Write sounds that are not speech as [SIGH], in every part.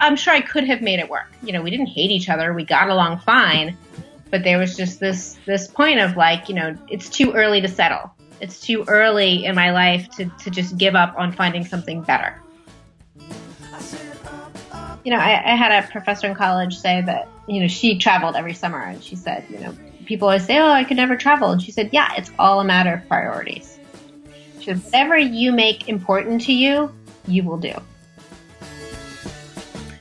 I'm sure I could have made it work. You know, we didn't hate each other. We got along fine. But there was just this this point of like, you know, it's too early to settle. It's too early in my life to, to just give up on finding something better. You know, I, I had a professor in college say that, you know, she traveled every summer and she said, you know, people always say, Oh, I could never travel and she said, Yeah, it's all a matter of priorities. She said, Whatever you make important to you, you will do.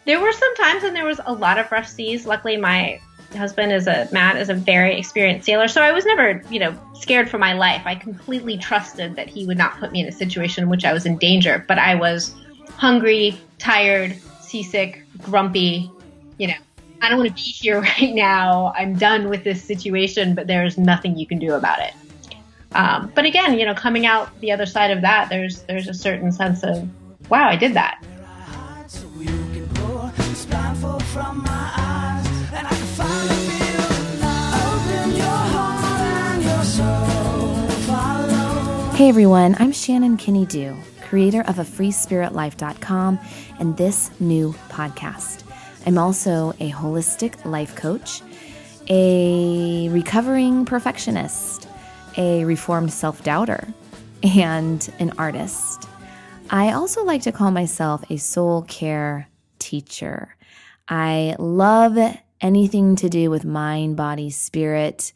There were some times when there was a lot of rough seas. Luckily, my husband is a Matt is a very experienced sailor, so I was never, you know, scared for my life. I completely trusted that he would not put me in a situation in which I was in danger. But I was hungry, tired, seasick, grumpy. You know, I don't want to be here [LAUGHS] right now. I'm done with this situation, but there's nothing you can do about it. Um, but again, you know, coming out the other side of that, there's there's a certain sense of, wow, I did that. Hey everyone, I'm Shannon Kinney Dew, creator of a freespiritlife.com and this new podcast. I'm also a holistic life coach, a recovering perfectionist, a reformed self doubter, and an artist. I also like to call myself a soul care teacher. I love anything to do with mind, body, spirit,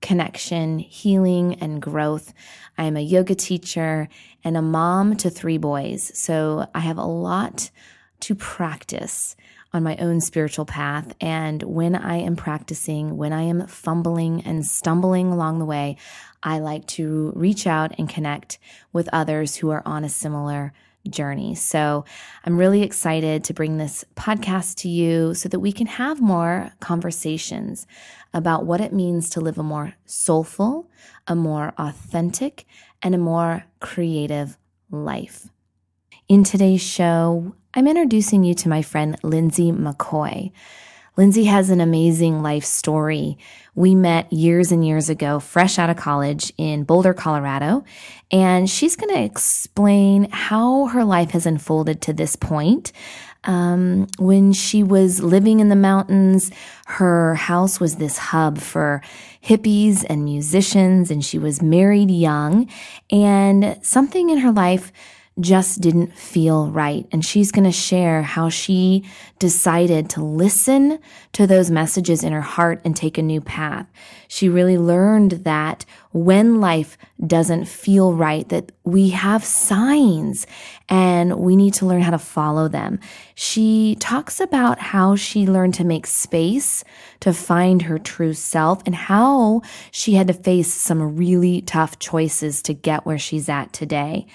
connection, healing, and growth. I'm a yoga teacher and a mom to three boys. So I have a lot to practice on my own spiritual path. And when I am practicing, when I am fumbling and stumbling along the way, I like to reach out and connect with others who are on a similar journey. So I'm really excited to bring this podcast to you so that we can have more conversations about what it means to live a more soulful, a more authentic, and a more creative life. In today's show, I'm introducing you to my friend Lindsey McCoy. Lindsey has an amazing life story. We met years and years ago, fresh out of college in Boulder, Colorado, and she's going to explain how her life has unfolded to this point. Um, when she was living in the mountains, her house was this hub for hippies and musicians, and she was married young, and something in her life just didn't feel right. And she's going to share how she decided to listen to those messages in her heart and take a new path. She really learned that when life doesn't feel right, that we have signs and we need to learn how to follow them. She talks about how she learned to make space to find her true self and how she had to face some really tough choices to get where she's at today.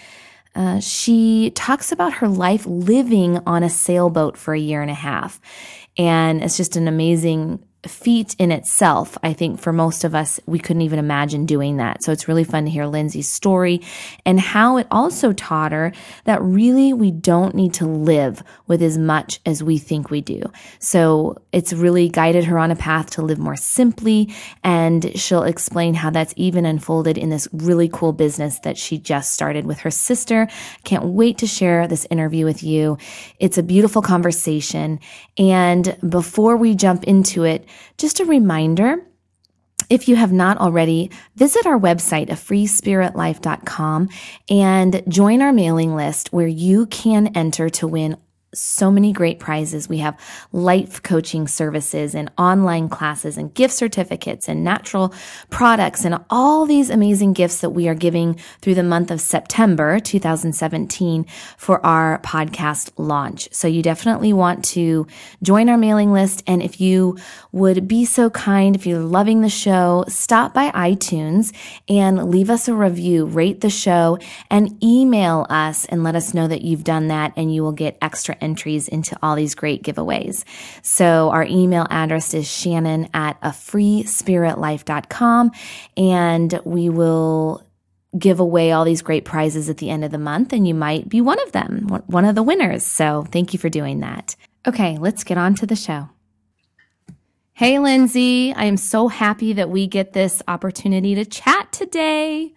Uh, she talks about her life living on a sailboat for a year and a half. And it's just an amazing feat in itself. I think for most of us, we couldn't even imagine doing that. So it's really fun to hear Lindsey's story and how it also taught her that really we don't need to live with as much as we think we do. So it's really guided her on a path to live more simply. And she'll explain how that's even unfolded in this really cool business that she just started with her sister. Can't wait to share this interview with you. It's a beautiful conversation. And before we jump into it, just a reminder if you have not already, visit our website, a freespiritlife.com and join our mailing list where you can enter to win so many great prizes. We have life coaching services and online classes and gift certificates and natural products and all these amazing gifts that we are giving through the month of September 2017 for our podcast launch. So you definitely want to join our mailing list. And if you would be so kind, if you're loving the show, stop by iTunes and leave us a review, rate the show and email us and let us know that you've done that and you will get extra entries into all these great giveaways. So our email address is shannon at a freespiritlife.com and we will give away all these great prizes at the end of the month and you might be one of them, one of the winners. So thank you for doing that. Okay, let's get on to the show. Hey, Lindsey, I am so happy that we get this opportunity to chat today.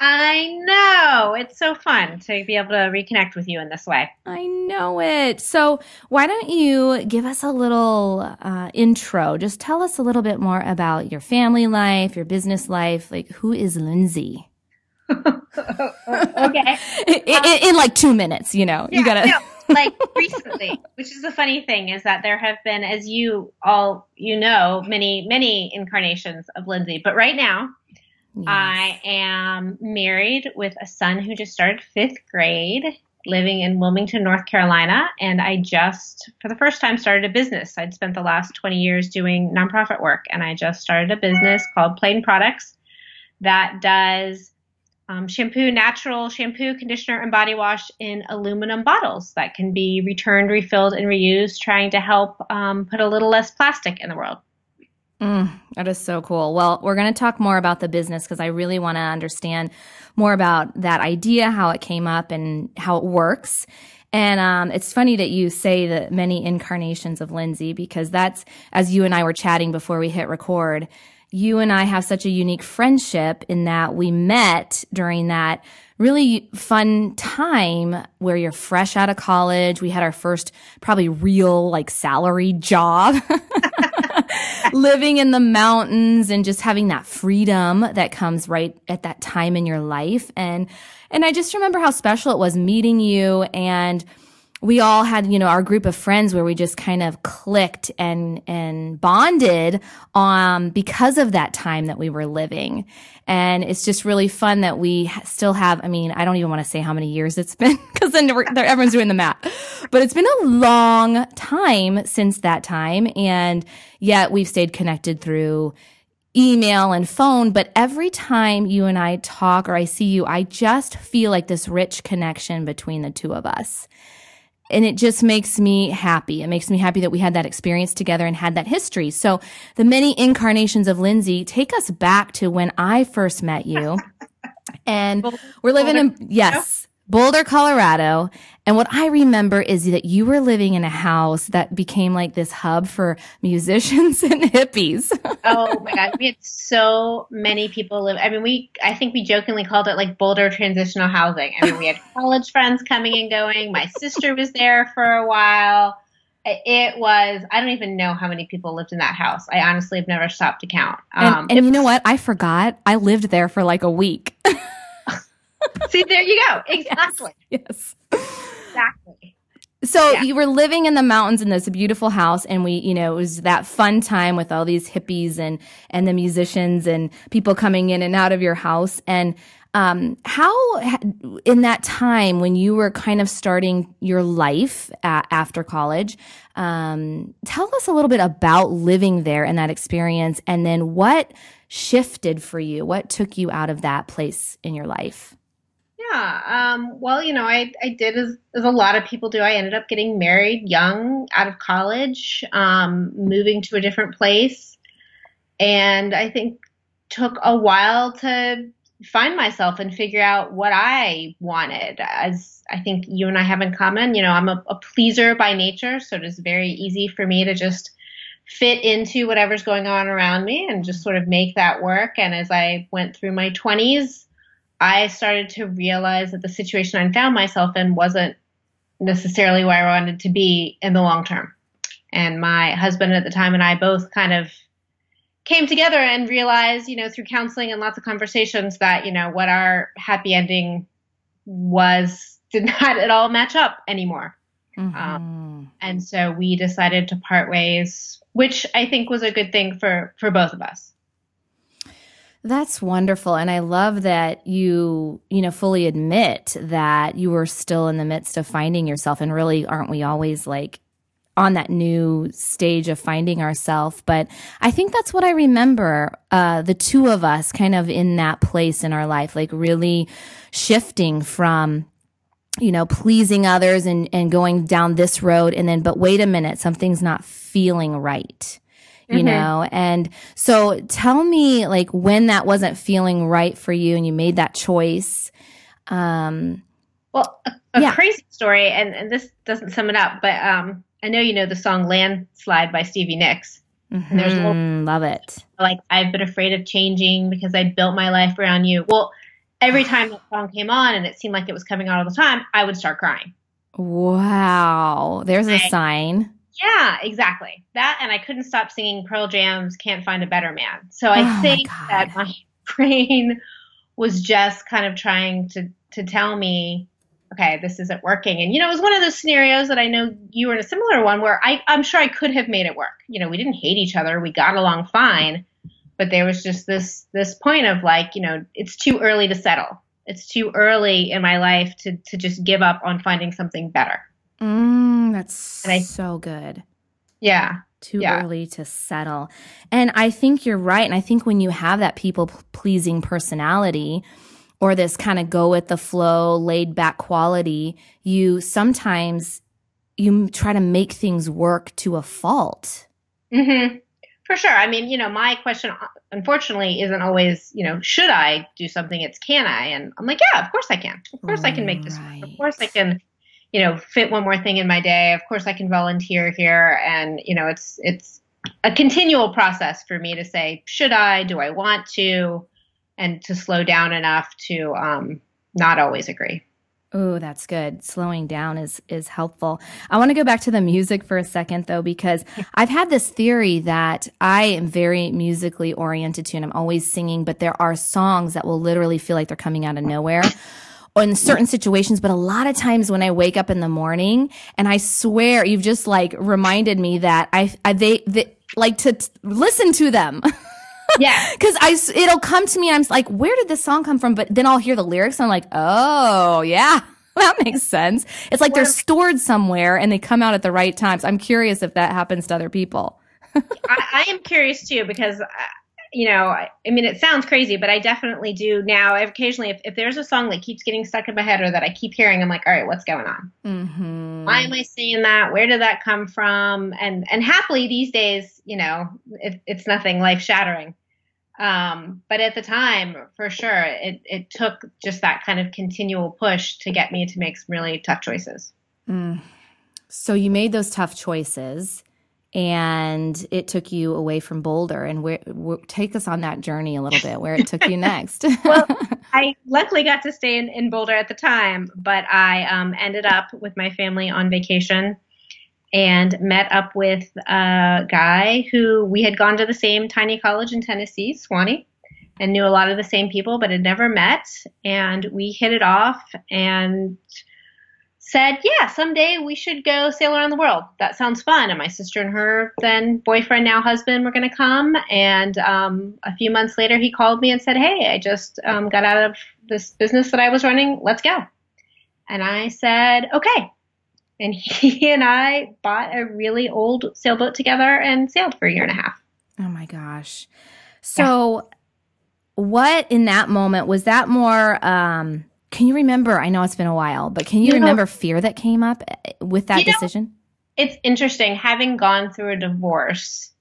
I know. It's so fun to be able to reconnect with you in this way. I know it. So, why don't you give us a little uh, intro? Just tell us a little bit more about your family life, your business life. Like, who is Lindsey? [LAUGHS] okay. [LAUGHS] in, in, in, like two minutes, you know, yeah, you gotta. No, [LAUGHS] like recently, which is the funny thing is that there have been, as you all you know, many many incarnations of Lindsey. But right now, I am married with a son who just started fifth grade, living in Wilmington, North Carolina, and I just, for the first time, started a business. I'd spent the last 20 years doing nonprofit work, and I just started a business called Plaine Products that does um, shampoo, natural shampoo, conditioner, and body wash in aluminum bottles that can be returned, refilled, and reused, trying to help um, put a little less plastic in the world. Mm, that is so cool. Well, we're going to talk more about the business because I really want to understand more about that idea, how it came up, and how it works. And um, it's funny that you say that many incarnations of Lindsey because that's, as you and I were chatting before we hit record, you and I have such a unique friendship in that we met during that really fun time where you're fresh out of college. We had our first probably real like salary job. [LAUGHS] living in the mountains and just having that freedom that comes right at that time in your life and and I just remember how special it was meeting you and we all had, you know, our group of friends where we just kind of clicked and, and bonded, um, because of that time that we were living. And it's just really fun that we still have, I mean, I don't even want to say how many years it's been [LAUGHS] because then everyone's doing the math, but it's been a long time since that time. And yet we've stayed connected through email and phone, but every time you and I talk or I see you, I just feel like this rich connection between the two of us and it just makes me happy. It makes me happy that we had that experience together and had that history. So the many incarnations of Lindsey take us back to when I first met you. [LAUGHS] and we're living in, yes, Boulder, Colorado. And what I remember is that you were living in a house that became like this hub for [LAUGHS] musicians and hippies. oh my [LAUGHS] God. We had so many people live. I mean, we, I think we jokingly called it like Boulder transitional housing. I mean, we had [LAUGHS] college friends coming and going. My sister was there for a while. It was, I don't even know how many people lived in that house. I honestly have never stopped to count. Um, and, and you know what? I forgot. I lived there for like a week. See, there you go. [LAUGHS] Exactly. Yes. Exactly. So yeah. you were living in the mountains in this beautiful house and we, you know, it was that fun time with all these hippies and, and the musicians and people coming in and out of your house. And, um, how in that time when you were kind of starting your life at, after college, um, tell us a little bit about living there and that experience. And then what shifted for you? What took you out of that place in your life? Yeah. Um, well, you know, I, I did as, as a lot of people do. I ended up getting married young, out of college, um, moving to a different place. And I think took a while to find myself and figure out what I wanted. As I think you and I have in common, you know, I'm a, a pleaser by nature, so it is very easy for me to just fit into whatever's going on around me and just sort of make that work. And as I went through my 20s, I started to realize that the situation I found myself in wasn't necessarily where I wanted to be in the long term. And my husband at the time and I both kind of came together and realized, you know, through counseling and lots of conversations that, you know, what our happy ending was did [LAUGHS] not at all match up anymore. Mm-hmm. Um, and so we decided to part ways, which I think was a good thing for, for both of us. That's wonderful. And I love that you, you know, fully admit that you were still in the midst of finding yourself. And really, aren't we always like on that new stage of finding ourselves? But I think that's what I remember, uh, the two of us kind of in that place in our life, like really shifting from, you know, pleasing others and, and going down this road. And then, but wait a minute, something's not feeling right you mm-hmm. know? And so tell me like when that wasn't feeling right for you and you made that choice. Um, well, a, a yeah. crazy story, and, and this doesn't sum it up, but um, I know you know the song Landslide by Stevie Nicks. Mm-hmm. there's little, love it. Like I've been afraid of changing because I built my life around you. Well, every [SIGHS] time that song came on and it seemed like it was coming on all the time, I would start crying. Wow. There's a I- sign. Yeah, exactly. That and I couldn't stop singing Pearl Jam's Can't Find a Better Man. So I Oh think God. that my [LAUGHS] brain was just kind of trying to to tell me, okay, this isn't working. And you know, it was one of those scenarios that I know you were in a similar one where I, I'm sure I could have made it work. You know, we didn't hate each other, we got along fine, but there was just this this point of like, you know, it's too early to settle. It's too early in my life to to just give up on finding something better. Mm, that's I- so good. Yeah. Too Yeah. early to settle. And I think you're right. And I think when you have that people pleasing personality or this kind of go with the flow, laid back quality, you sometimes you try to make things work to a fault. Mm-hmm. For sure. I mean, you know, my question, uh, unfortunately, isn't always, you know, should I do something? It's can I? And I'm like, yeah, of course I can. Of course I can make this work. Of course I can, you know, fit one more thing in my day. Of course I can volunteer here. And, you know, it's, it's a continual process for me to say, should I? Do I want to? And to slow down enough to um, not always agree. Oh, that's good. Slowing down is is helpful. I want to go back to the music for a second though because [LAUGHS] I've had this theory that I am very musically oriented to and I'm always singing, but there are songs that will literally feel like they're coming out of nowhere. In certain situations, but a lot of times when I wake up in the morning and I swear you've just like reminded me that I, I they, they like to t- listen to them. [LAUGHS] Yeah. Cause i it'll come to me and I'm like, where did this song come from? But then I'll hear the lyrics and I'm like, oh yeah, [LAUGHS] that makes sense. It's like they're stored somewhere and they come out at the right times. I'm curious if that happens to other people. [LAUGHS] I, I am curious too because, you know, I, I mean, it sounds crazy, but I definitely do now. Occasionally, if, if there's a song that keeps getting stuck in my head or that I keep hearing, I'm like, all right, what's going on? Mm-hmm. Why am I saying that? Where did that come from? And and happily these days, you know, it, it's nothing life shattering. Um, but at the time, for sure, it it took just that kind of continual push to get me to make some really tough choices. Mm. So you made those tough choices and it took you away from Boulder and where, where take us on that journey a little bit where it took you [LAUGHS] next. Well, I [LAUGHS] luckily got to stay in, in Boulder at the time, but I um, ended up with my family on vacation and met up with a guy who we had gone to the same tiny college in Tennessee, Sewanee, and knew a lot of the same people, but had never met. And we hit it off and said, yeah, someday we should go sail around the world. That sounds fun. And my sister and her then boyfriend, now husband, were going to come. And um, a few months later, he called me and said, hey, I just um, got out of this business that I was running. Let's go. And I said, okay. And [LAUGHS] he and I bought a really old sailboat together and sailed for a year and a half. Oh my gosh. So what in that moment was that more um can you remember I know it's been a while, but can you You know- remember fear that came up eh, with that You know- decision? It's interesting having gone through a divorce.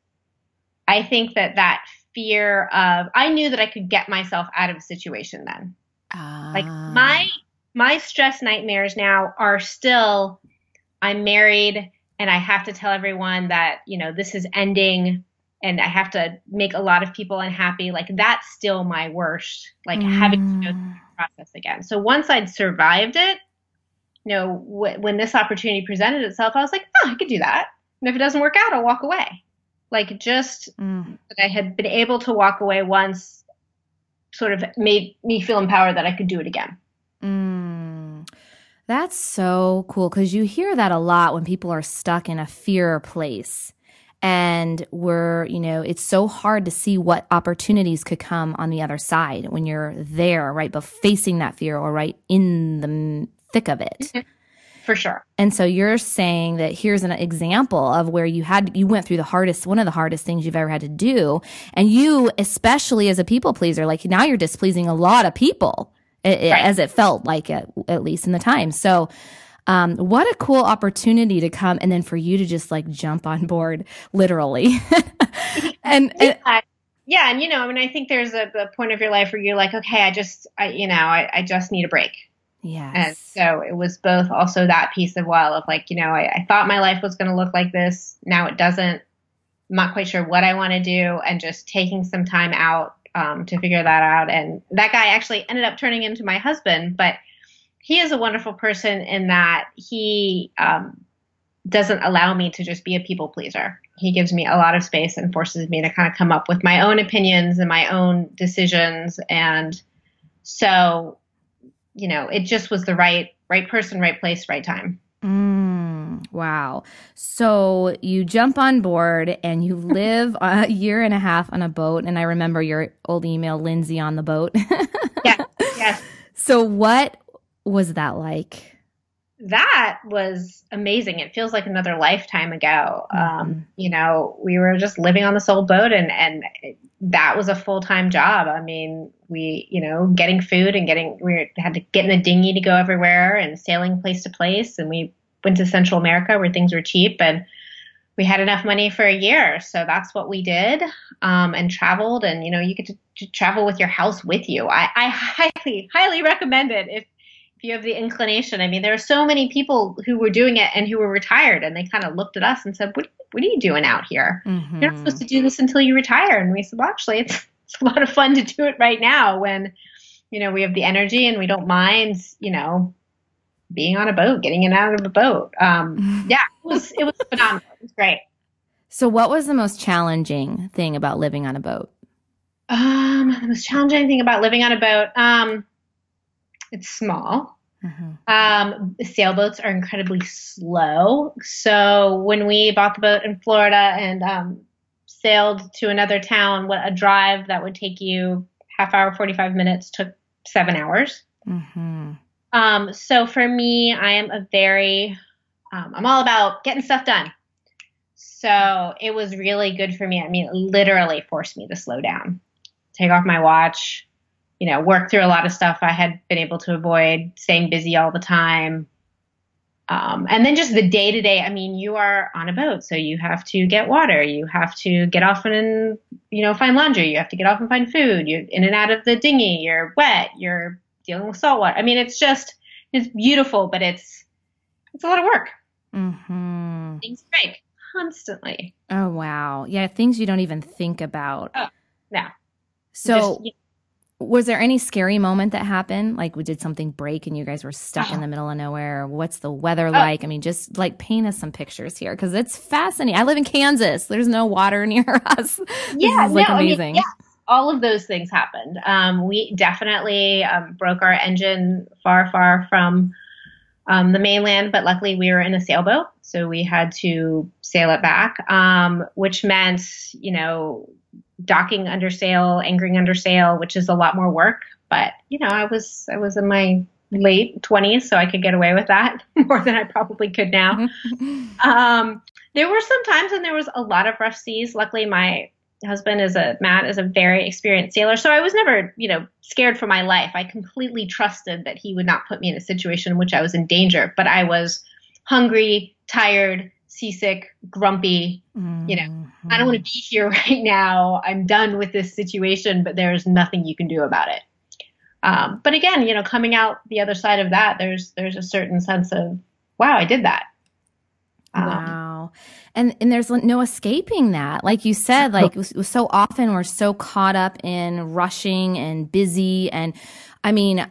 I think that that fear of I knew that I could get myself out of a situation then. Like Ah. my my stress nightmares now are still I'm married and I have to tell everyone that, you know, this is ending and I have to make a lot of people unhappy. Like that's still my worst. Like having to go through Mm. Process again. So once I'd survived it, you know, w- when this opportunity presented itself, I was like, oh, I could do that. And if it doesn't work out, I'll walk away. Like just Mm. that I had been able to walk away once sort of made me feel empowered that I could do it again. Mm. That's so cool because you hear that a lot when people are stuck in a fear place. And we're, you know, it's so hard to see what opportunities could come on the other side when you're there, right? But facing that fear or right in the thick of it. Mm-hmm. For sure. And so you're saying that here's an example of where you had you went through the hardest one of the hardest things you've ever had to do and you especially as a people pleaser like now you're displeasing a lot of people Right. as it felt like at, at least in the time. So um, what a cool opportunity to come and then for you to just like jump on board literally. and, [LAUGHS] and yeah, yeah, and you know, I mean, I think there's a, a point of your life where you're like, okay, I just, I, you know, I, I just need a break. Yeah. And so it was both also that piece of well of like, you know, I, I thought my life was going to look like this. Now it doesn't. I'm not quite sure what I want to do, and just taking some time out um, to figure that out. And that guy actually ended up turning into my husband, but he is a wonderful person in that he um, doesn't allow me to just be a people pleaser. He gives me a lot of space and forces me to kind of come up with my own opinions and my own decisions. And so, you know, it just was the right right person, right place, right time. Mm, wow. So you jump on board and you [LAUGHS] live a year and a half on a boat. And I remember your old email, Lindsey, on the boat. [LAUGHS] yeah. Yes. So what was that like? that was amazing. It feels like another lifetime ago. Um, mm-hmm. Um, you know, we were just living on this old boat, and and that was a full time job. I mean, we, you know, getting food and getting we had to get in a dinghy to go everywhere and sailing place to place, and we went to Central America where things were cheap and. We had enough money for a year, so that's what we did, um, and traveled. And you know, you get to, to, travel with your house with you. I, I [LAUGHS] highly, highly recommend it if you have the inclination. I mean, there are so many people who were doing it and who were retired, and they kind of looked at us and said, "What, what are you doing out here? Mm-hmm. You're not supposed to do this until you retire." And we said, "Well, actually, it's, it's a lot of fun to do it right now when, you know, we have the energy and we don't mind, you know, being on a boat, getting in and out of a boat. Um, [LAUGHS] yeah, it was it was phenomenal. It was great. So, what was the most challenging thing about living on a boat? Um, the most challenging thing about living on a boat. Um, it's small. Mm-hmm. Um, sailboats are incredibly slow. So when we bought the boat in Florida and um, sailed to another town, what a drive that would take you half hour, 45 minutes took seven hours. Mm-hmm. Um, so for me, I am a very, um, I'm all about getting stuff done. So it was really good for me. I mean, it literally forced me to slow down, take off my watch, you know, work through a lot of stuff I had been able to avoid, staying busy all the time. Um, and then just the day to day, I mean, you are on a boat, so you have to get water, you have to get off and, you know, find laundry, you have to get off and find food, you're in and out of the dinghy, you're wet, you're dealing with salt water. I mean, it's just, it's beautiful, but it's, it's a lot of work. Mm-hmm. Things break constantly. Oh, wow. Yeah, things you don't even think about. Oh, no. So, just, you was there any scary moment that happened? Like, we did something break and you guys were stuck oh. in [SIGHS] the middle of nowhere? What's the weather oh. like? I mean, just like paint us some pictures here because it's fascinating. I live in Kansas. There's no water [LAUGHS] near us. Yeah, like no, amazing. I mean, yeah, all of those things happened. Um, we definitely um, broke our engine far, far from um, the mainland, but luckily we were in a sailboat, so we had to sail it back, um, which meant, you know, docking under sail, anchoring under sail, which is a lot more work. But you know, I was I was in my late twenties, so I could get away with that [LAUGHS] more than I probably could now. [LAUGHS] um, there were some times when there was a lot of rough seas. Luckily, my husband is a Matt is a very experienced sailor, so I was never you know scared for my life. I completely trusted that he would not put me in a situation in which I was in danger. But I was hungry, tired, seasick, grumpy. Mm-hmm. You know, I don't want to be here [LAUGHS] right now. I'm done with this situation, but there's nothing you can do about it. Um, but again, you know, coming out the other side of that, there's there's a certain sense of, wow, I did that. Um, wow. And and there's no escaping that. Like you said, like so often we're so caught up in rushing and busy and I mean,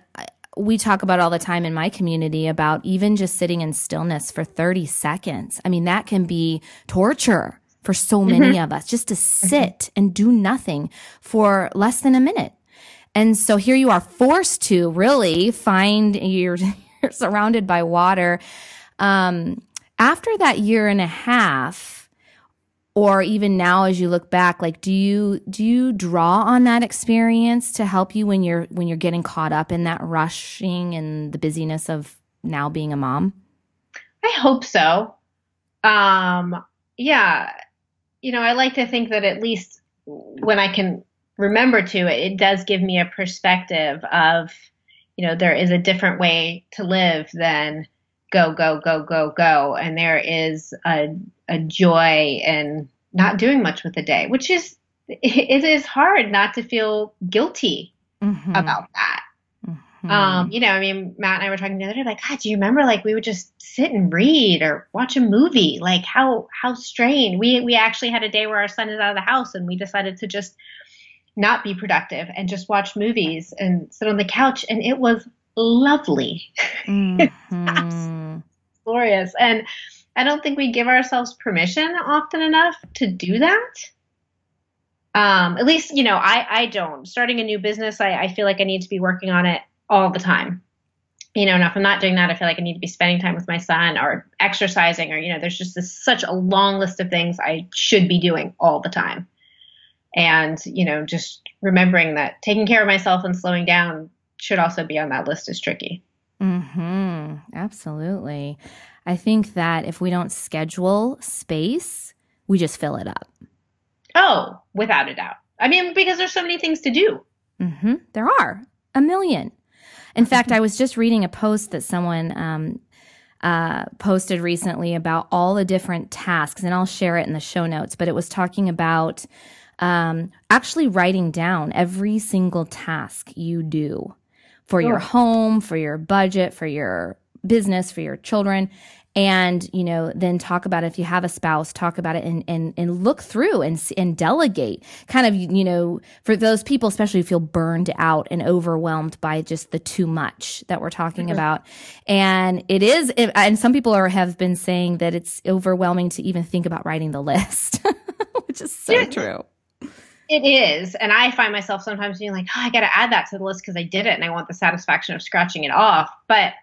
we talk about all the time in my community about even just sitting in stillness for 30 seconds. I mean, that can be torture for so many mm-hmm. of us just to mm-hmm. sit mm-hmm. and do nothing for less than a minute. And so here you are forced to really find [LAUGHS] you're, you're surrounded by water. Um, after that year and a half, or even now as you look back like do you do you draw on that experience to help you when you're when you're getting caught up in that rushing and the busyness of now being a mom? I hope so. Um yeah. You know i like to think that at least when i can remember to it it does give me a perspective of you know there is a different way to live than go, go, go, go, go. And there is a, a joy in not doing much with the day, which is, it is hard not to feel guilty mm-hmm. about that. Mm-hmm. Um, you know, I mean, Matt and I were talking the other day, like, God, do you remember like we would just sit and read or watch a movie? Like how, how strange. We, we actually had a day where our son is out of the house and we decided to just not be productive and just watch movies and sit on the couch. And it was lovely. Mm-hmm. [LAUGHS] glorious. And I don't think we give ourselves permission often enough to do that. Um, at least, you know, I, I don't. Starting a new business, I, I feel like I need to be working on it all the time. You know, and if I'm not doing that, I feel like I need to be spending time with my son or exercising or, you know, there's just this, such a long list of things I should be doing all the time. And, you know, just remembering that taking care of myself and slowing down should also be on that list is tricky. Hmm. Absolutely. I think that if we don't schedule space, we just fill it up. Oh, without a doubt. I mean, because there's so many things to do. Mm-hmm. There are a million. In fact, I was just reading a post that someone um, uh, posted recently about all the different tasks, and I'll share it in the show notes. But it was talking about um, actually writing down every single task you do for your home, for your budget, for your business, for your children, and you know then talk about it if you have a spouse talk about it and and, and look through and and delegate. Kind of you know for those people especially who feel burned out and overwhelmed by just the too much that we're talking mm-hmm. about. And it is and some people are have been saying that it's overwhelming to even think about writing the list [LAUGHS] which is so yeah. true it is. And I find myself sometimes being like, oh, I got to add that to the list because I did it and I want the satisfaction of scratching it off. But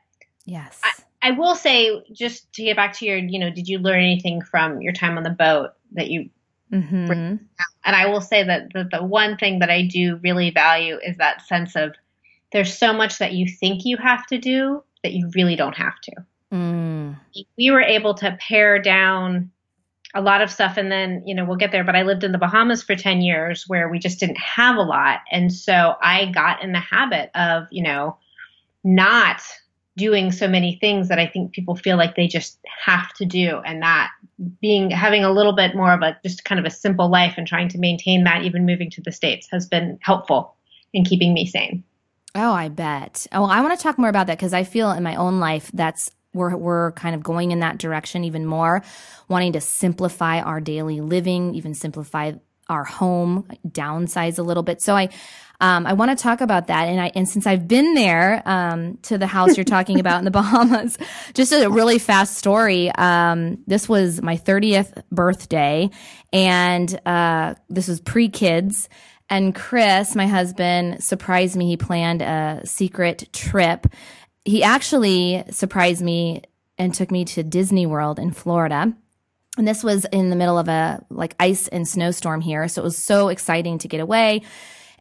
yes, I, I will say, just to get back to your, you know, did you learn anything from your time on the boat that you? Mm-hmm. And I will say that the, the one thing that I do really value is that sense of there's so much that you think you have to do that you really don't have to. Mm. We were able to pare down a lot of stuff and then you know we'll get there but i lived in the bahamas for 10 years where we just didn't have a lot and so i got in the habit of you know not doing so many things that I think people feel like they just have to do and that being having a little bit more of a just kind of a simple life and trying to maintain that even moving to the states has been helpful in keeping me sane. Oh, I bet. Oh, I want to talk more about that because I feel in my own life that's we're we're kind of going in that direction even more, wanting to simplify our daily living, even simplify our home, downsize a little bit. So I um, I want to talk about that. And I, and since I've been there, um, to the house you're talking about in the [LAUGHS] Bahamas, just a really fast story. Um, this was my 30th birthday and, uh, this was pre kids. And Chris, my husband, surprised me. He planned a secret trip. He actually surprised me and took me to Disney World in Florida. And this was in the middle of a like ice and snowstorm here. So it was so exciting to get away.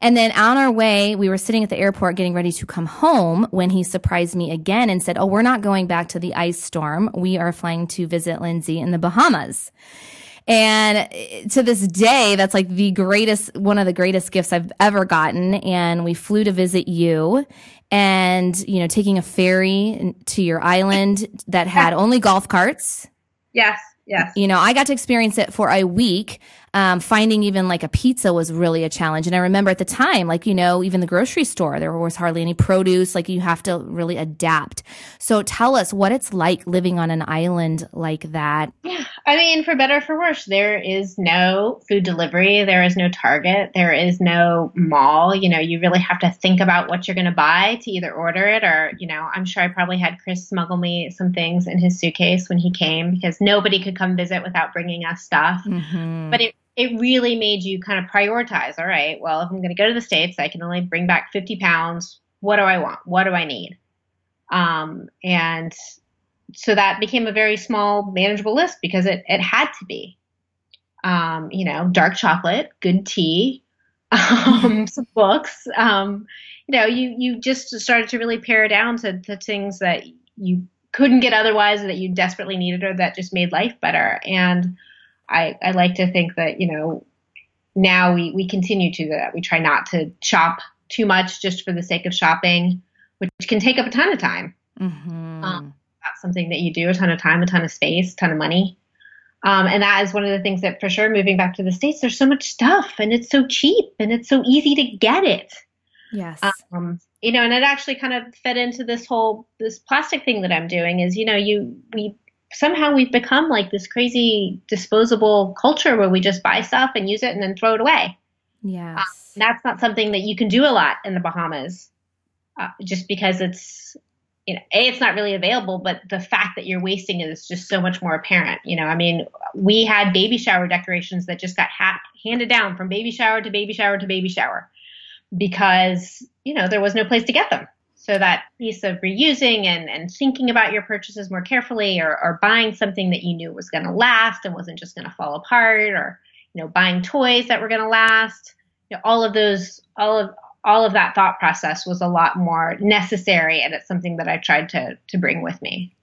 And then on our way, we were sitting at the airport getting ready to come home when he surprised me again and said, Oh, we're not going back to the ice storm. We are flying to visit Lindsay in the Bahamas. And uh, to this day, that's like the greatest, one of the greatest gifts I've ever gotten. And we flew to visit you and, you know, taking a ferry to your island that had [LAUGHS] only golf carts. Yes. Yes. You know, I got to experience it for a week um, finding even like a pizza was really a challenge. And I remember at the time, like, you know, even the grocery store, there was hardly any produce. Like you have to really adapt. So tell us what it's like living on an island like that. Yeah. I mean, for better for worse, there is no food delivery. There is no Target. There is no mall. You know, you really have to think about what you're going to buy to either order it or, you know, I'm sure I probably had Chris smuggle me some things in his suitcase when he came because nobody could come visit without bringing us stuff. Mm-hmm. But it it really made you kind of prioritize. All right, well, if I'm going to go to the States, I can only bring back 50 pounds. What do I want? What do I need? Um, and so that became a very small, manageable list because it, it had to be. Um, you know, dark chocolate, good tea, [LAUGHS] um, [LAUGHS] some books. Um, you know, you, you just started to really pare down to, to things that you couldn't get otherwise, that you desperately needed, or that just made life better. And I, I like to think that, you know, now we, we continue to do that. We try not to shop too much just for the sake of shopping, which can take up a ton of time. Mm-hmm. Um, that's something that you do a ton of time, a ton of space, a ton of money. Um, and that is one of the things that for sure moving back to the States, there's so much stuff and it's so cheap and it's so easy to get it. Yes. Um, you know, and it actually kind of fed into this whole, this plastic thing that I'm doing is, you know, you, we somehow we've become like this crazy disposable culture where we just buy stuff and use it and then throw it away. Yes. Um, that's not something that you can do a lot in the Bahamas, uh, just because it's you know, a it's not really available, but the fact that you're wasting it is just so much more apparent. You know, I mean, we had baby shower decorations that just got ha- handed down from baby shower to baby shower to baby shower because you know there was no place to get them. So that piece of reusing and, and thinking about your purchases more carefully or, or buying something that you knew was going to last and wasn't just going to fall apart or, you know, buying toys that were going to last, you know, all of those, all of, all of that thought process was a lot more necessary and it's something that I tried to, to bring with me.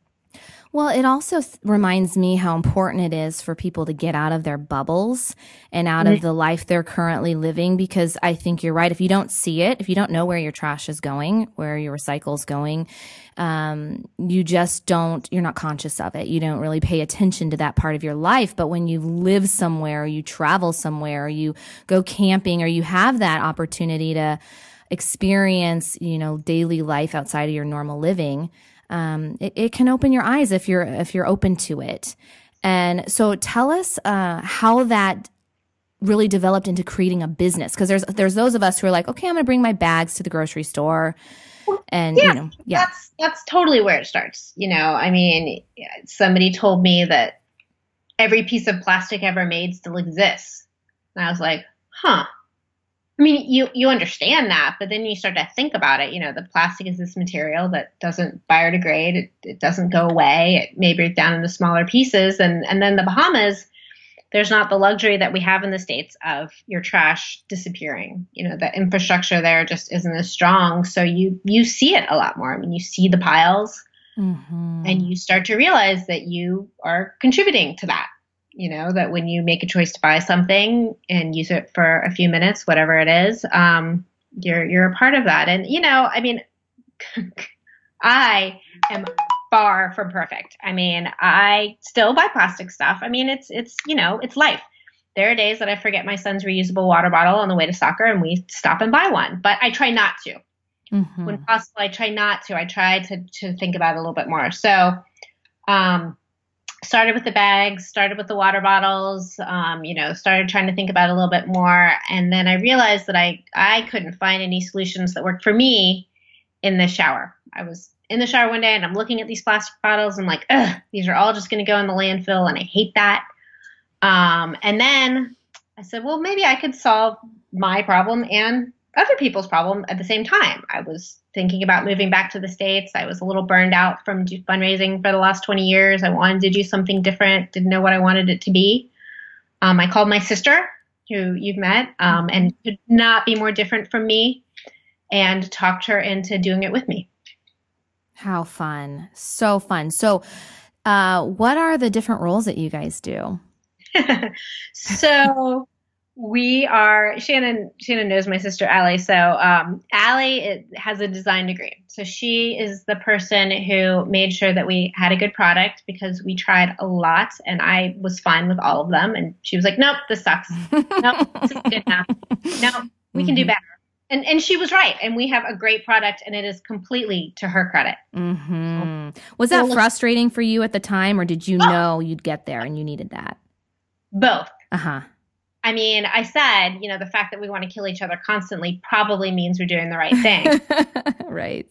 Well, it also reminds me how important it is for people to get out of their bubbles and out mm-hmm. of the life they're currently living because I think you're right. If you don't see it, if you don't know where your trash is going, where your recycle is going, um, you just don't, you're not conscious of it. You don't really pay attention to that part of your life. But when you live somewhere, or you travel somewhere, or you go camping, or you have that opportunity to experience, you know, daily life outside of your normal living, um, it, it, can open your eyes if you're if you're open to it. And so, tell us uh, how that really developed into creating a business because there's there's those of us who are like, okay, I'm going to bring my bags to the grocery store, and yeah, you know, yeah, that's that's totally where it starts. You know, I mean, somebody told me that every piece of plastic ever made still exists, and I was like, huh. I mean, you you understand that, but then you start to think about it. You know, the plastic is this material that doesn't biodegrade. It, it doesn't go away. It may break down into smaller pieces, and and then the Bahamas, there's not the luxury that we have in the states of your trash disappearing. You know, the infrastructure there just isn't as strong, so you you see it a lot more. I mean, you see the piles, mm-hmm. and you start to realize that you are contributing to that you know that when you make a choice to buy something and use it for a few minutes whatever it is um, you're you're a part of that. And you know i mean [LAUGHS] i am far from perfect. I mean i still buy plastic stuff. I mean it's it's you know it's life. There are days that i forget my son's reusable water bottle on the way to soccer and we stop and buy one but i try not to. Mm-hmm. when possible i try not to. I try to to think about it a little bit more. So um started with the bags, started with the water bottles, um, you know, started trying to think about a little bit more. And then I realized that I, I couldn't find any solutions that worked for me in the shower. I was in the shower one day and I'm looking at these plastic bottles and like, ugh, these are all just going to go in the landfill. And I hate that. Um, and then I said, well, maybe I could solve my problem and other people's problem at the same time. I was thinking about moving back to the States. I was a little burned out from fundraising for the last 20 years. I wanted to do something different, didn't know what I wanted it to be. Um, I called my sister, who you've met, um, and could not be more different from me, and talked her into doing it with me. How fun. So fun. So, uh, what are the different roles that you guys do? [LAUGHS] so, we are Shannon. Shannon knows my sister Allie. So um, Allie has a design degree. So she is the person who made sure that we had a good product because we tried a lot, and I was fine with all of them. And she was like, "Nope, this sucks. nope, this is good enough. Nope, we mm-hmm. can do mm-hmm. better." And and she was right. And we have a great product, and it is completely to her credit. Mm-hmm. Was that frustrating for you at the time, or did you oh. know you'd get there and you needed that? Both. Uh huh I mean, I said, you know, the fact that we want to kill each other constantly probably means we're doing the right thing. [LAUGHS] right.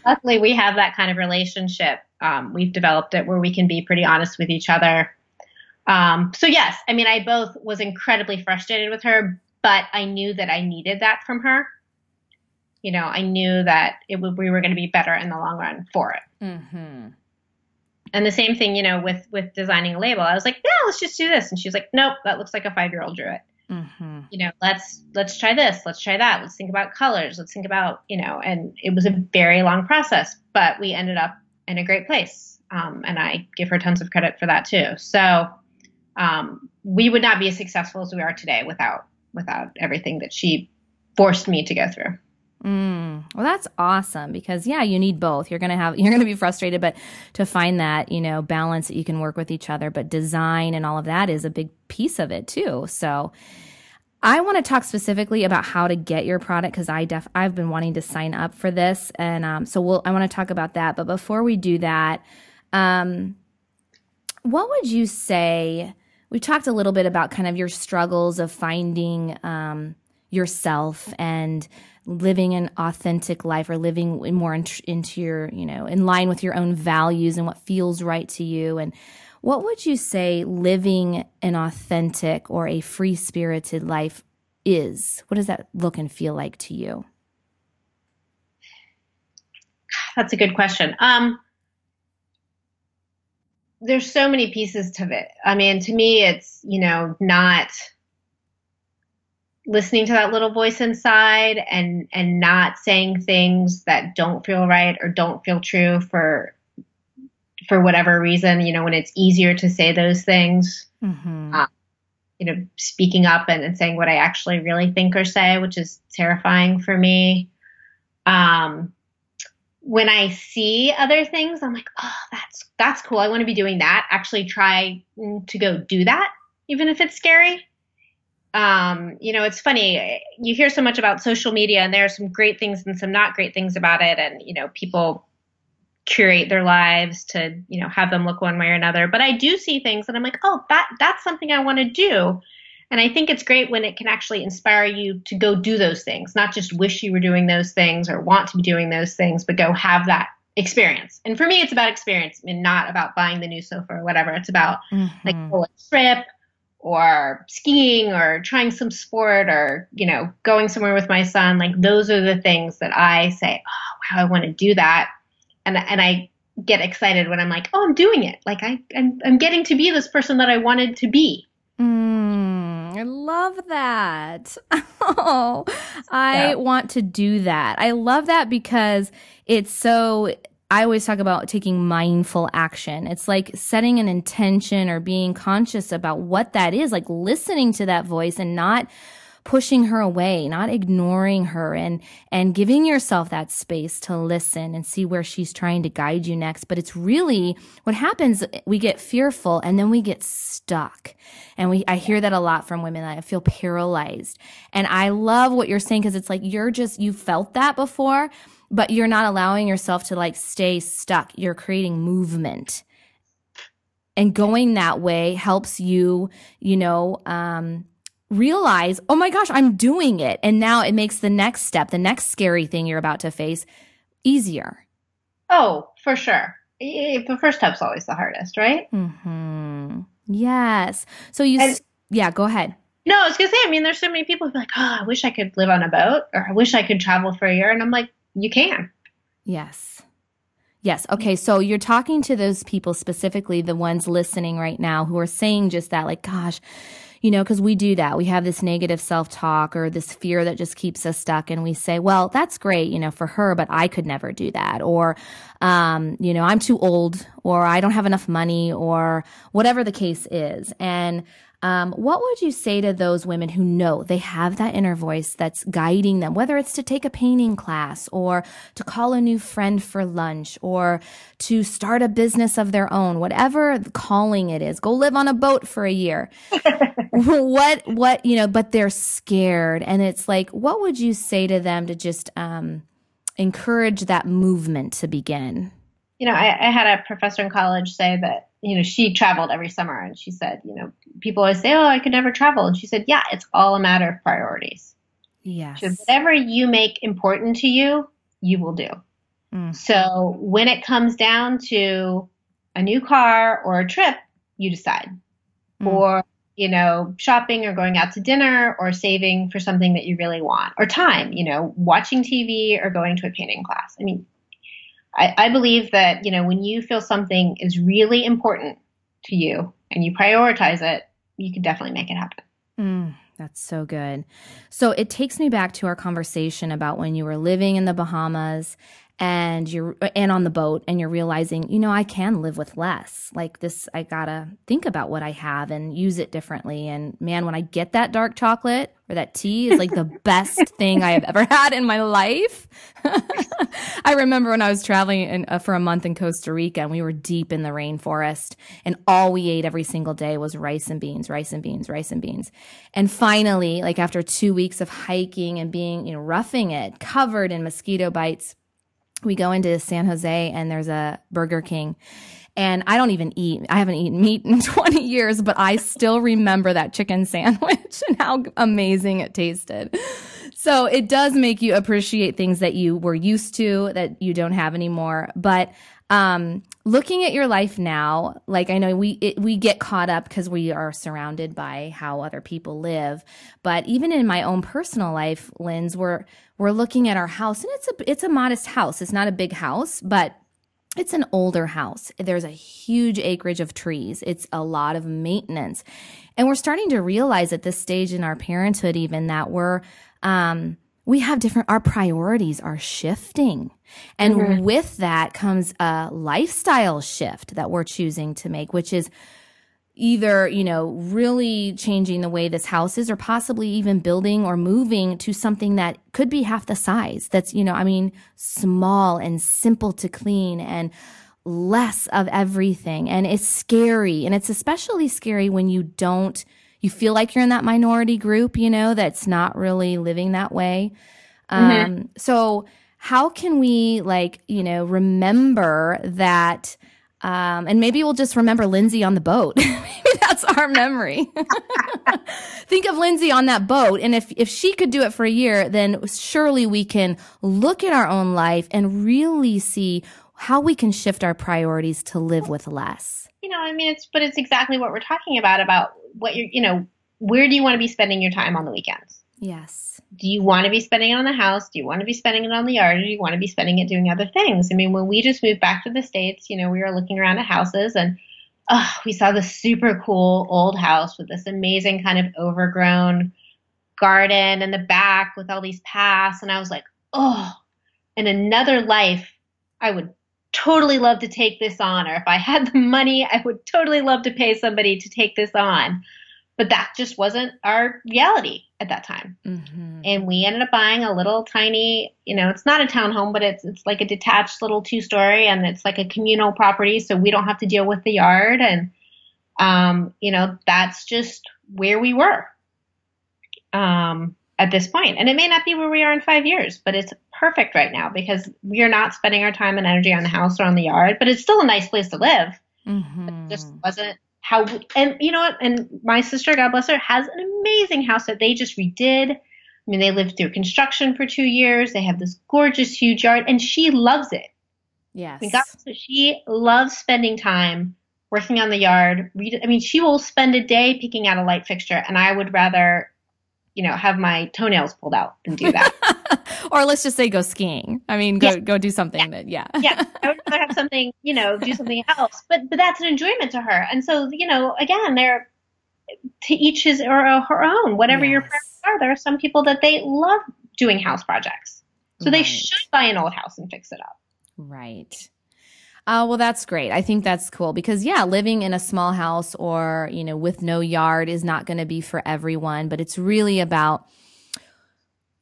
[LAUGHS] Luckily, we have that kind of relationship. Um, we've developed it where we can be pretty honest with each other. Um, so yes, I mean, I both was incredibly frustrated with her, but I knew that I needed that from her. You know, I knew that it would, we were going to be better in the long run for it. Mm-hmm and the same thing, you know, with with designing a label. I was like, yeah, let's just do this, and she was like, nope, that looks like a five year old drew it. Mm-hmm. You know, let's let's try this, let's try that, let's think about colors, let's think about you know, and it was a very long process, but we ended up in a great place, um, and I give her tons of credit for that too. So um, we would not be as successful as we are today without without everything that she forced me to go through. Mm, well, that's awesome because yeah, you need both. You're gonna have [LAUGHS] you're gonna be frustrated, but to find that you know balance that you can work with each other, but design and all of that is a big piece of it too. So, I want to talk specifically about how to get your product because I def I've been wanting to sign up for this, and um, so we'll I want to talk about that. But before we do that, um, what would you say? We talked a little bit about kind of your struggles of finding um, yourself and living an authentic life or living more in, into your, you know, in line with your own values and what feels right to you. And what would you say living an authentic or a free spirited life is? What does that look and feel like to you? That's a good question. Um, there's so many pieces to it. I mean, to me, it's, you know, not listening to that little voice inside and and not saying things that don't feel right or don't feel true for for whatever reason you know when it's easier to say those things mm-hmm. uh, you know speaking up and, and saying what i actually really think or say which is terrifying for me. Um when i see other things i'm like oh that's that's cool. I want to be doing that. Actually try to go do that even if it's scary um, you know, it's funny. You hear so much about social media, and there are some great things and some not great things about it. And you know, people curate their lives to you know have them look one way or another. But I do see things, and I'm like, oh, that that's something I want to do. And I think it's great when it can actually inspire you to go do those things, not just wish you were doing those things or want to be doing those things, but go have that experience. And for me, it's about experience and not about buying the new sofa or whatever. It's about mm-hmm. like a trip or skiing or trying some sport or you know going somewhere with my son like those are the things that i say oh wow i want to do that. And and i get excited when i'm like oh i'm doing it. Like i i'm, I'm getting to be this person that i wanted to be. Mm, i love that. [LAUGHS] Oh i yeah. want to do that. I love that because it's so I always talk about taking mindful action. It's like setting an intention or being conscious about what that is, like listening to that voice and not pushing her away, not ignoring her and, and giving yourself that space to listen and see where she's trying to guide you next. But it's really what happens. We get fearful and then we get stuck. And we, I hear that a lot from women. I feel paralyzed. And I love what you're saying because it's like you're just, you felt that before but you're not allowing yourself to like stay stuck. You're creating movement. And going that way helps you, you know, um, realize, oh my gosh, I'm doing it. And now it makes the next step, the next scary thing you're about to face easier. Oh, for sure. The first step's always the hardest, right? Mm-hmm. Yes. So you, and, yeah, go ahead. No, I was gonna say. I mean, there's so many people who are like, "Oh, I wish I could live on a boat," or "I wish I could travel for a year," and I'm like, you can. Yes. Yes. Okay. So you're talking to those people specifically, the ones listening right now who are saying just that, like, gosh, you know, because we do that. We have this negative self talk or this fear that just keeps us stuck. And we say, well, that's great, you know, for her, but I could never do that. Or, um, you know, I'm too old or I don't have enough money or whatever the case is. And um, what would you say to those women who know they have that inner voice that's guiding them, whether it's to take a painting class or to call a new friend for lunch or to start a business of their own, whatever calling it is, go live on a boat for a year. [LAUGHS] what, what, you know, but they're scared. And it's like, what would you say to them to just, um, encourage that movement to begin? You know, I, I had a professor in college say that you know, she traveled every summer and she said, you know, people always say, oh, I could never travel. And she said, yeah, it's all a matter of priorities. Yes. So whatever you make important to you, you will do. Mm. So when it comes down to a new car or a trip, you decide. Mm. Or, you know, shopping or going out to dinner or saving for something that you really want. Or time, you know, watching TV or going to a painting class. I mean, I, I believe that, you know, when you feel something is really important to you and you prioritize it, you can definitely make it happen. Mm, that's so good. So it takes me back to our conversation about when you were living in the Bahamas and you're and on the boat and you're realizing you know i can live with less. Like this i gotta think about what i have and use it differently. And man when i get that dark chocolate or that tea is like the [LAUGHS] best thing i have ever had in my life. [LAUGHS] I remember when i was traveling in, uh, for a month in costa rica and we were deep in the rainforest and all we ate every single day was rice and beans rice and beans rice and beans. And finally like after two weeks of hiking and being you know roughing it covered in mosquito bites we go into San Jose and there's a Burger King And I don't even eat, I haven't eaten meat in [LAUGHS] 20 years, but I still remember that chicken sandwich [LAUGHS] and how amazing it tasted. So it does make you appreciate things that you were used to that you don't have anymore. But um, looking at your life now, like I know we it, we get caught up because we are surrounded by how other people live. But even in my own personal life, Linz, we're we're looking at our house, and it's a it's a modest house. It's not a big house, but it's an older house. There's a huge acreage of trees. It's a lot of maintenance. And we're starting to realize at this stage in our parenthood, even that we're, um, we have different, our priorities are shifting. And mm-hmm. with that comes a lifestyle shift that we're choosing to make, which is either, you know, really changing the way this house is or possibly even building or moving to something that could be half the size. That's, you know, I mean, small and simple to clean and less of everything. And it's scary. And it's especially scary when you don't you feel like you're in that minority group, you know, that's not really living that way. Mm-hmm. Um, so how can we like, you know, remember that, um, and maybe we'll just remember Lindsey on the boat. [LAUGHS] maybe that's our memory. [LAUGHS] Think of Lindsey on that boat. And if, if she could do it for a year, then surely we can look at our own life and really see how we can shift our priorities to live with less. You know, I mean, it's, but it's exactly what we're talking about, about what you're, you know, where do you want to be spending your time on the weekends? Yes. Do you want to be spending it on the house? Do you want to be spending it on the yard? Or do you want to be spending it doing other things? I mean, when we just moved back to the States, you know, we were looking around at houses and oh, we saw this super cool old house with this amazing kind of overgrown garden in the back with all these paths. And I was like, oh, in another life, I would totally love to take this on. Or if I had the money, I would totally love to pay somebody to take this on but that just wasn't our reality at that time. Mm-hmm. And we ended up buying a little tiny, you know, it's not a townhome, but it's it's like a detached little two story, and it's like a communal property, so we don't have to deal with the yard, and um, you know, that's just where we were um, at this point. And it may not be where we are in five years, but it's perfect right now because we are not spending our time and energy on the house or on the yard, but it's still a nice place to live. Mm-hmm. It just wasn't how and you know what? And my sister god bless her has an amazing house that they just redid. I mean they lived through construction for two years. They have this gorgeous huge yard and she loves it. Yes. God, so she loves spending time working on the yard. I mean she will spend a day picking out a light fixture and i would rather you know, have my toenails pulled out and do that. [LAUGHS] or let's just say go skiing. I mean, go yeah. go do something yeah. that, yeah. yeah. I would rather have [LAUGHS] something, you know, do something else. But but that's an enjoyment to her. And so, you know, again, they're to each his or her own, whatever yes. your preferences are. There are some people that they love doing house projects. So right. they should buy an old house and fix it up. Right. Oh, well, that's great. I think that's cool because, yeah, living in a small house or, you know, with no yard is not going to be for everyone, but it's really about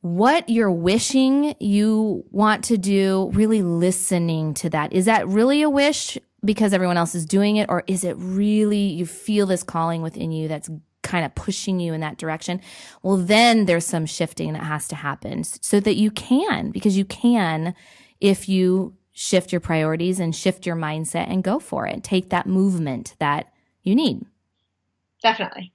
what you're wishing you want to do, really listening to that. Is that really a wish because everyone else is doing it? Or is it really you feel this calling within you that's kind of pushing you in that direction? Well, then there's some shifting that has to happen so that you can, because you can if you shift your priorities and shift your mindset and go for it. Take that movement that you need. Definitely.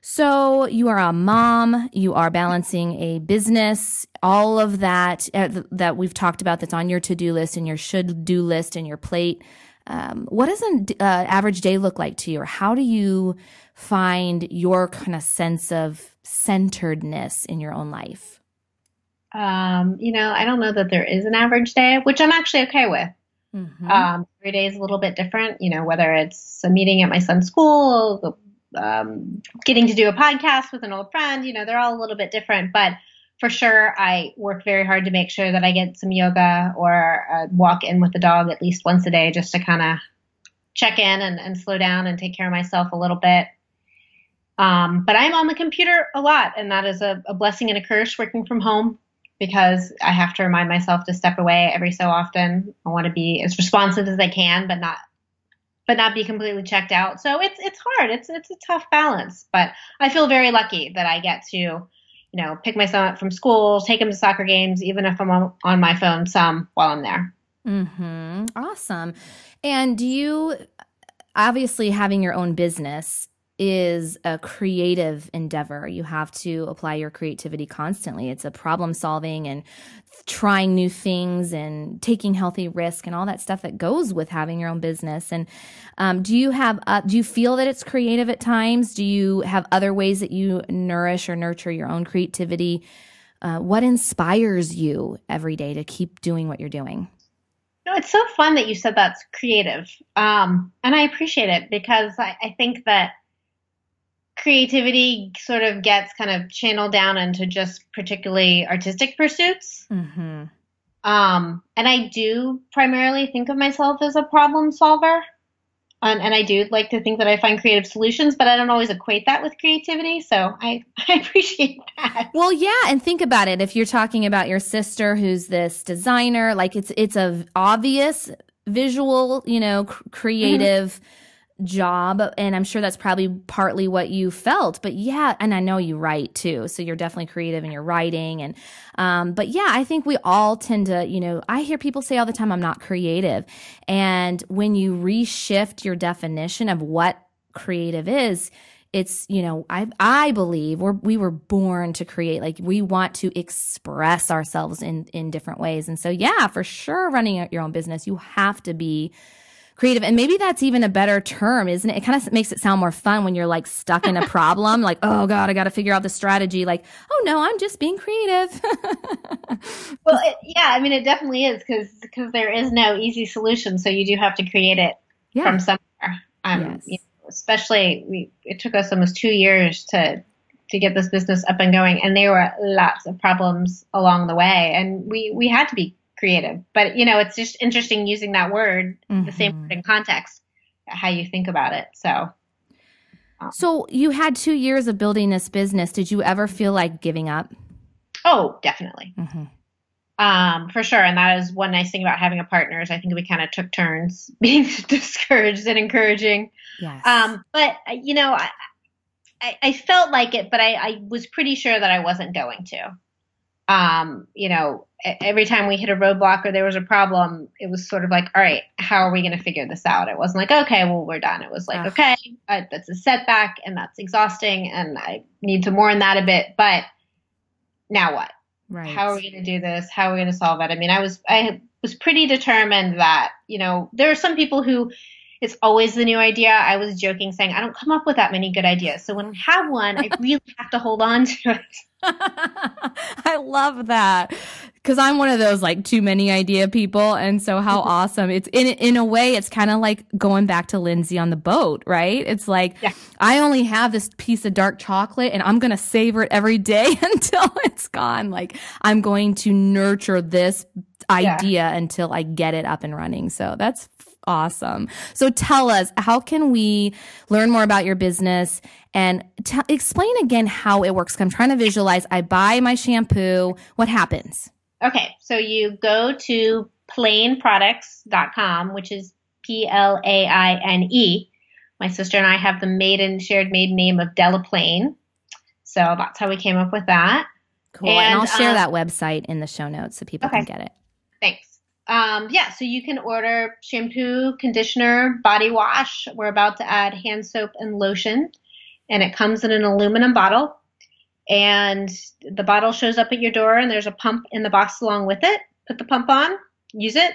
So you are a mom, you are balancing a business, all of that uh, that we've talked about that's on your to-do list and your should-do list and your plate. Um, what does an uh, average day look like to you, or how do you find your kind of sense of centeredness in your own life? Um, you know, I don't know that there is an average day, which I'm actually okay with. Mm-hmm. Um, every day is a little bit different, you know, whether it's a meeting at my son's school, um, getting to do a podcast with an old friend, you know, they're all a little bit different. But for sure, I work very hard to make sure that I get some yoga or uh, walk in with the dog at least once a day just to kind of check in and, and slow down and take care of myself a little bit. Um, but I'm on the computer a lot, and that is a, a blessing and a curse working from home because I have to remind myself to step away every so often. I want to be as responsive as I can, but not but not be completely checked out. So it's it's hard. It's it's a tough balance, but I feel very lucky that I get to, you know, pick my son up from school, take him to soccer games, even if I'm on, on my phone some while I'm there. Mm-hmm. Awesome. And do you obviously having your own business is a creative endeavor. You have to apply your creativity constantly. It's a problem solving and trying new things and taking healthy risk and all that stuff that goes with having your own business. And um, do you have uh, do you feel that it's creative at times? Do you have other ways that you nourish or nurture your own creativity? Uh, what inspires you every day to keep doing what you're doing? No, it's so fun that you said that's creative, um, and I appreciate it because I, I think that creativity sort of gets kind of channeled down into just particularly artistic pursuits. Mm-hmm. Um, and I do primarily think of myself as a problem solver. And, and, I do like to think that I find creative solutions, but I don't always equate that with creativity. So I, [LAUGHS] I appreciate that. Well, yeah, and think about it. If you're talking about your sister, who's this designer, like it's it's a obvious visual, you know, cr- creative. Mm-hmm job and i'm sure that's probably partly what you felt but yeah and i know you write too so you're definitely creative in your writing and um, but yeah i think we all tend to you know i hear people say all the time i'm not creative and when you reshift your definition of what creative is it's you know i i believe we're we were born to create like we want to express ourselves in in different ways and so yeah for sure running your own business you have to be creative. And maybe that's even a better term, isn't it? It kind of makes it sound more fun when you're like stuck in a [LAUGHS] problem, like, oh God, I got to figure out the strategy. Like, oh no, I'm just being creative. [LAUGHS] well, it, yeah, I mean, it definitely is because because there is no easy solution. So you do have to create it yeah. from somewhere. Um, yes. You know, especially, we, it took us almost two years to to get this business up and going and there were lots of problems along the way and we we had to be creative. But you know, it's just interesting using that word, mm-hmm. the same word in context, how you think about it. So. Um, so you had two years of building this business. Did you ever feel like giving up? Oh, definitely. Mm-hmm. Um, for sure. And that is one nice thing about having a partner is I think we kind of took turns [LAUGHS] being discouraged and encouraging. Yes. Um, but you know, I, I, I felt like it, but I, I was pretty sure that I wasn't going to um, you know, every time we hit a roadblock or there was a problem, it was sort of like, all right, how are we going to figure this out? It wasn't like, okay, well, we're done. It was like, okay, uh, that's a setback and that's exhausting and I need to mourn that a bit, but now what? Right. How are we going to do this? How are we going to solve it? I mean, I was, I was pretty determined that, you know, there are some people who, it's always the new idea. I was joking saying I don't come up with that many good ideas. So when I have one, I [LAUGHS] really have to hold on to it. [LAUGHS] I love that because I'm one of those like too many idea people, and so how mm-hmm. awesome! It's in in a way, it's kind of like going back to Lindsey on the boat, right? It's like yeah. I only have this piece of dark chocolate, and I'm gonna savor it every day [LAUGHS] until it's gone. Like I'm going to nurture this idea yeah. until I get it up and running. So that's awesome. So tell us, how can we learn more about your business and t- explain again how it works? I'm trying to visualize. I buy my shampoo. What happens? Okay, so you go to plaineproducts.com, which is P L A I N E. My sister and I have the maiden shared maiden name of Delaplaine. So that's how we came up with that. Cool. And, and I'll share um, that website in the show notes so people okay. can get it. Thanks. Um, yeah, so you can order shampoo, conditioner, body wash. We're about to add hand soap and lotion, and it comes in an aluminum bottle. And the bottle shows up at your door, and there's a pump in the box along with it. Put the pump on, use it.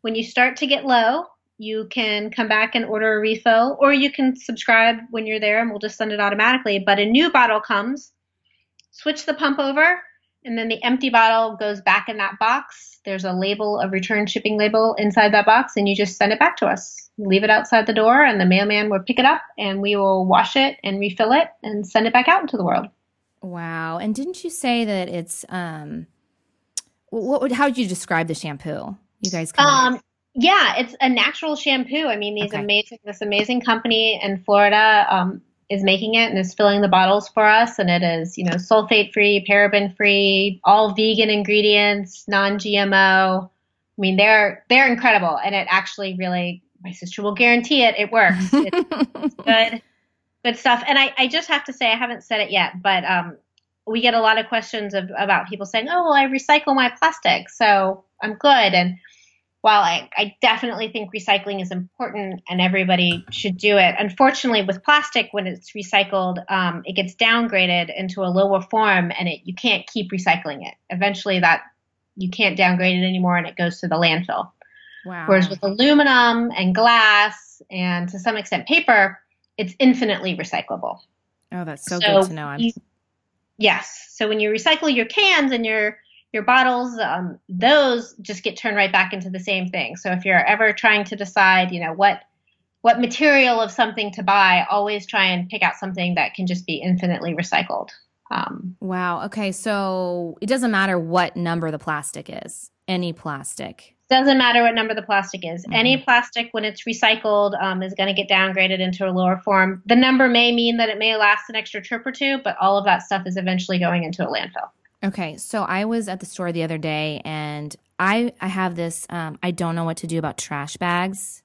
When you start to get low, you can come back and order a refill, or you can subscribe when you're there, and we'll just send it automatically. But a new bottle comes, switch the pump over, and then the empty bottle goes back in that box. There's a label, a return shipping label inside that box, and you just send it back to us. Leave it outside the door, and the mailman will pick it up, and we will wash it and refill it and send it back out into the world. Wow! And didn't you say that it's um, what? Would, how would you describe the shampoo? You guys um, yeah, it's a natural shampoo. I mean, these okay. amazing, this amazing company in Florida. Um, is making it and is filling the bottles for us and it is you know sulfate free paraben free all vegan ingredients non-gmo i mean they're they're incredible and it actually really my sister will guarantee it it works. It's [LAUGHS] good good stuff. And I, I just have to say i haven't said it yet but um, we get a lot of questions of, about people saying oh well i recycle my plastic so i'm good and while I, I definitely think recycling is important and everybody should do it, unfortunately, with plastic, when it's recycled, um, it gets downgraded into a lower form and it, you can't keep recycling it. Eventually, that you can't downgrade it anymore and it goes to the landfill. Wow. Whereas with aluminum and glass and to some extent paper, it's infinitely recyclable. Oh, that's so, so good to know. You, yes. So when you recycle your cans and your your bottles, um, those just get turned right back into the same thing. So if you're ever trying to decide, you know, what what material of something to buy, always try and pick out something that can just be infinitely recycled. Um, wow. Okay. So it doesn't matter what number the plastic is. Any plastic. Doesn't matter what number the plastic is. Mm-hmm. Any plastic, when it's recycled, um, is going to get downgraded into a lower form. The number may mean that it may last an extra trip or two, but all of that stuff is eventually going into a landfill. Okay, so I was at the store the other day, and I I have this. Um, I don't know what to do about trash bags.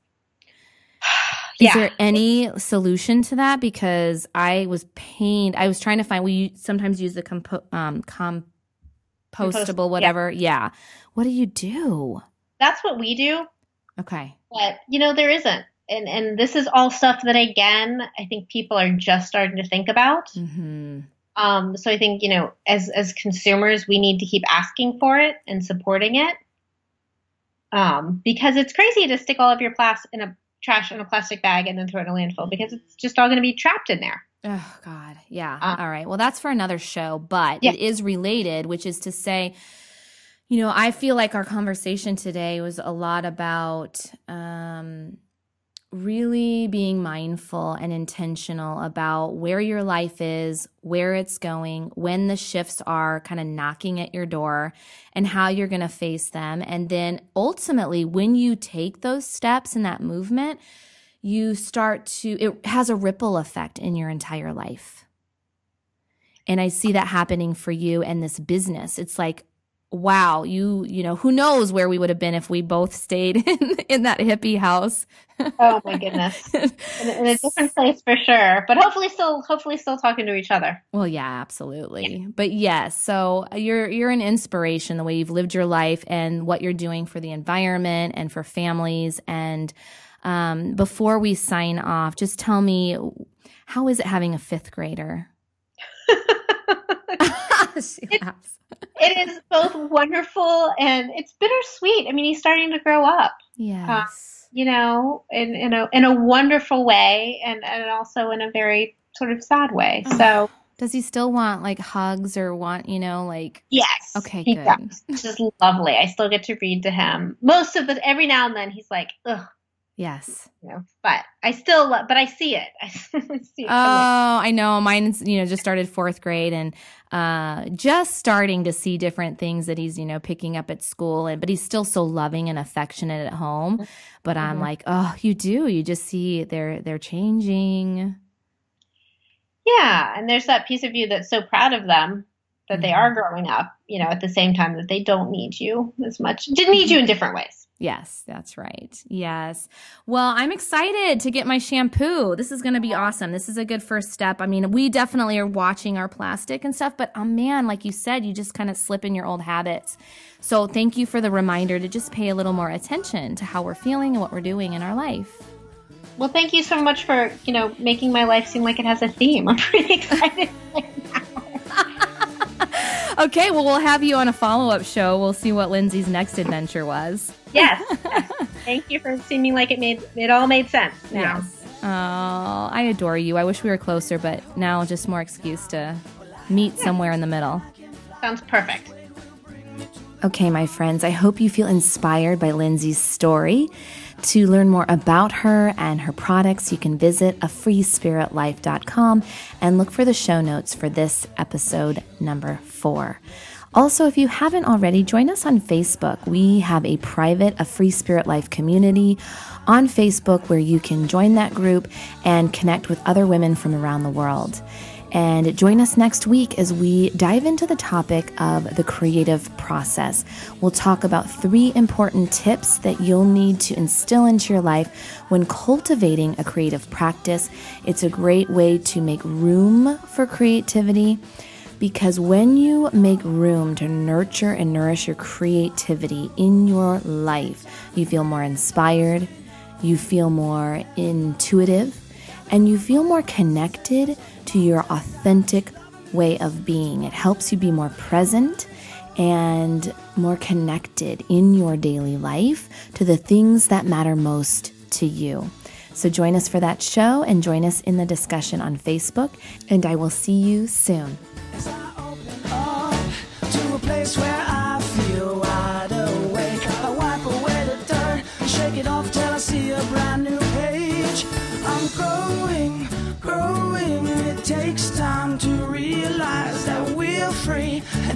[SIGHS] Is yeah. there any solution to that? Because I was pained. I was trying to find. We sometimes use the compo- um, compostable, whatever. Yeah. yeah. What do you do? That's what we do. Okay. But you know there isn't, and and this is all stuff that again I think people are just starting to think about. Mm-hmm. Um, so I think you know, as as consumers, we need to keep asking for it and supporting it, um, because it's crazy to stick all of your plastic in a trash in a plastic bag and then throw it in a landfill because it's just all going to be trapped in there. Oh God, yeah. Uh, all right. Well, that's for another show, but yeah. it is related, which is to say, you know, I feel like our conversation today was a lot about um, really being mindful and intentional about where your life is, where it's going, when the shifts are kind of knocking at your door, and how you're going to face them. And then ultimately, when you take those steps in that movement, you start to, it has a ripple effect in your entire life. And I see that happening for you and this business. It's like, wow, you, you know, who knows where we would have been if we both stayed [LAUGHS] in, in that hippie house. oh my goodness. [LAUGHS] In, in, a different place for sure, but hopefully still, hopefully still talking to each other. Well, yeah, absolutely. Yeah. But yes, so you're, you're an inspiration the way you've lived your life and what you're doing for the environment and for families. And, um, before we sign off, just tell me, how is it having a fifth grader? [LAUGHS] [LAUGHS] she laughs it is both wonderful and it's bittersweet. I mean, he's starting to grow up. Yes. Uh, you know, in, in a in a wonderful way and, and also in a very sort of sad way. Oh. So does he still want like hugs or want, you know, like Yes. Okay, good. Does. It's just lovely. I still get to read to him. Most of the every now and then he's like, ugh, Yes. You know, but I still, love, but I see it. [LAUGHS] I see it oh, I know. Mine's, you know, just started fourth grade and uh, just starting to see different things that he's, you know, picking up at school. And but he's still so loving and affectionate at home. But mm-hmm. I'm like, oh, you do. You just see they're they're changing. Yeah, and there's that piece of you that's so proud of them that mm-hmm. they are growing up. You know, at the same time that they don't need you as much. Did need you in different ways. Yes, that's right. Yes. Well, I'm excited to get my shampoo. This is going to be awesome. This is a good first step. I mean, we definitely are watching our plastic and stuff, but oh man, like you said, you just kind of slip in your old habits. So thank you for the reminder to just pay a little more attention to how we're feeling and what we're doing in our life. Well, thank you so much for, you know, making my life seem like it has a theme. I'm pretty [LAUGHS] excited [LAUGHS] okay, well, we'll have you on a follow up show. We'll see what Lindsey's next adventure was. Yes. yes. [LAUGHS] Thank you for seeming like it made it all made sense now. Yes. Oh, I adore you. I wish we were closer, but now just more excuse to meet somewhere in the middle. Sounds perfect. Okay, my friends, I hope you feel inspired by Lindsey's story. To learn more about her and her products, you can visit a freespiritlife.com and look for the show notes for this episode number four. Also, if you haven't already, join us on Facebook. We have a private, a Free Spirit Life community on Facebook where you can join that group and connect with other women from around the world. And join us next week as we dive into the topic of the creative process. We'll talk about three important tips that you'll need to instill into your life when cultivating a creative practice. It's a great way to make room for creativity Because when you make room to nurture and nourish your creativity in your life, you feel more inspired, you feel more intuitive, and you feel more connected to your authentic way of being. It helps you be more present and more connected in your daily life to the things that matter most to you. So join us for that show and join us in the discussion on Facebook, and I will see you soon.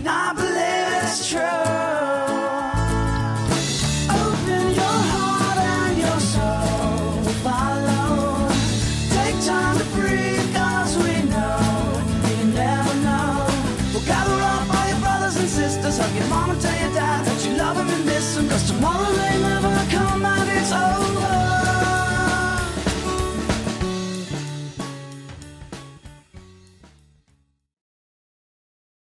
I believe.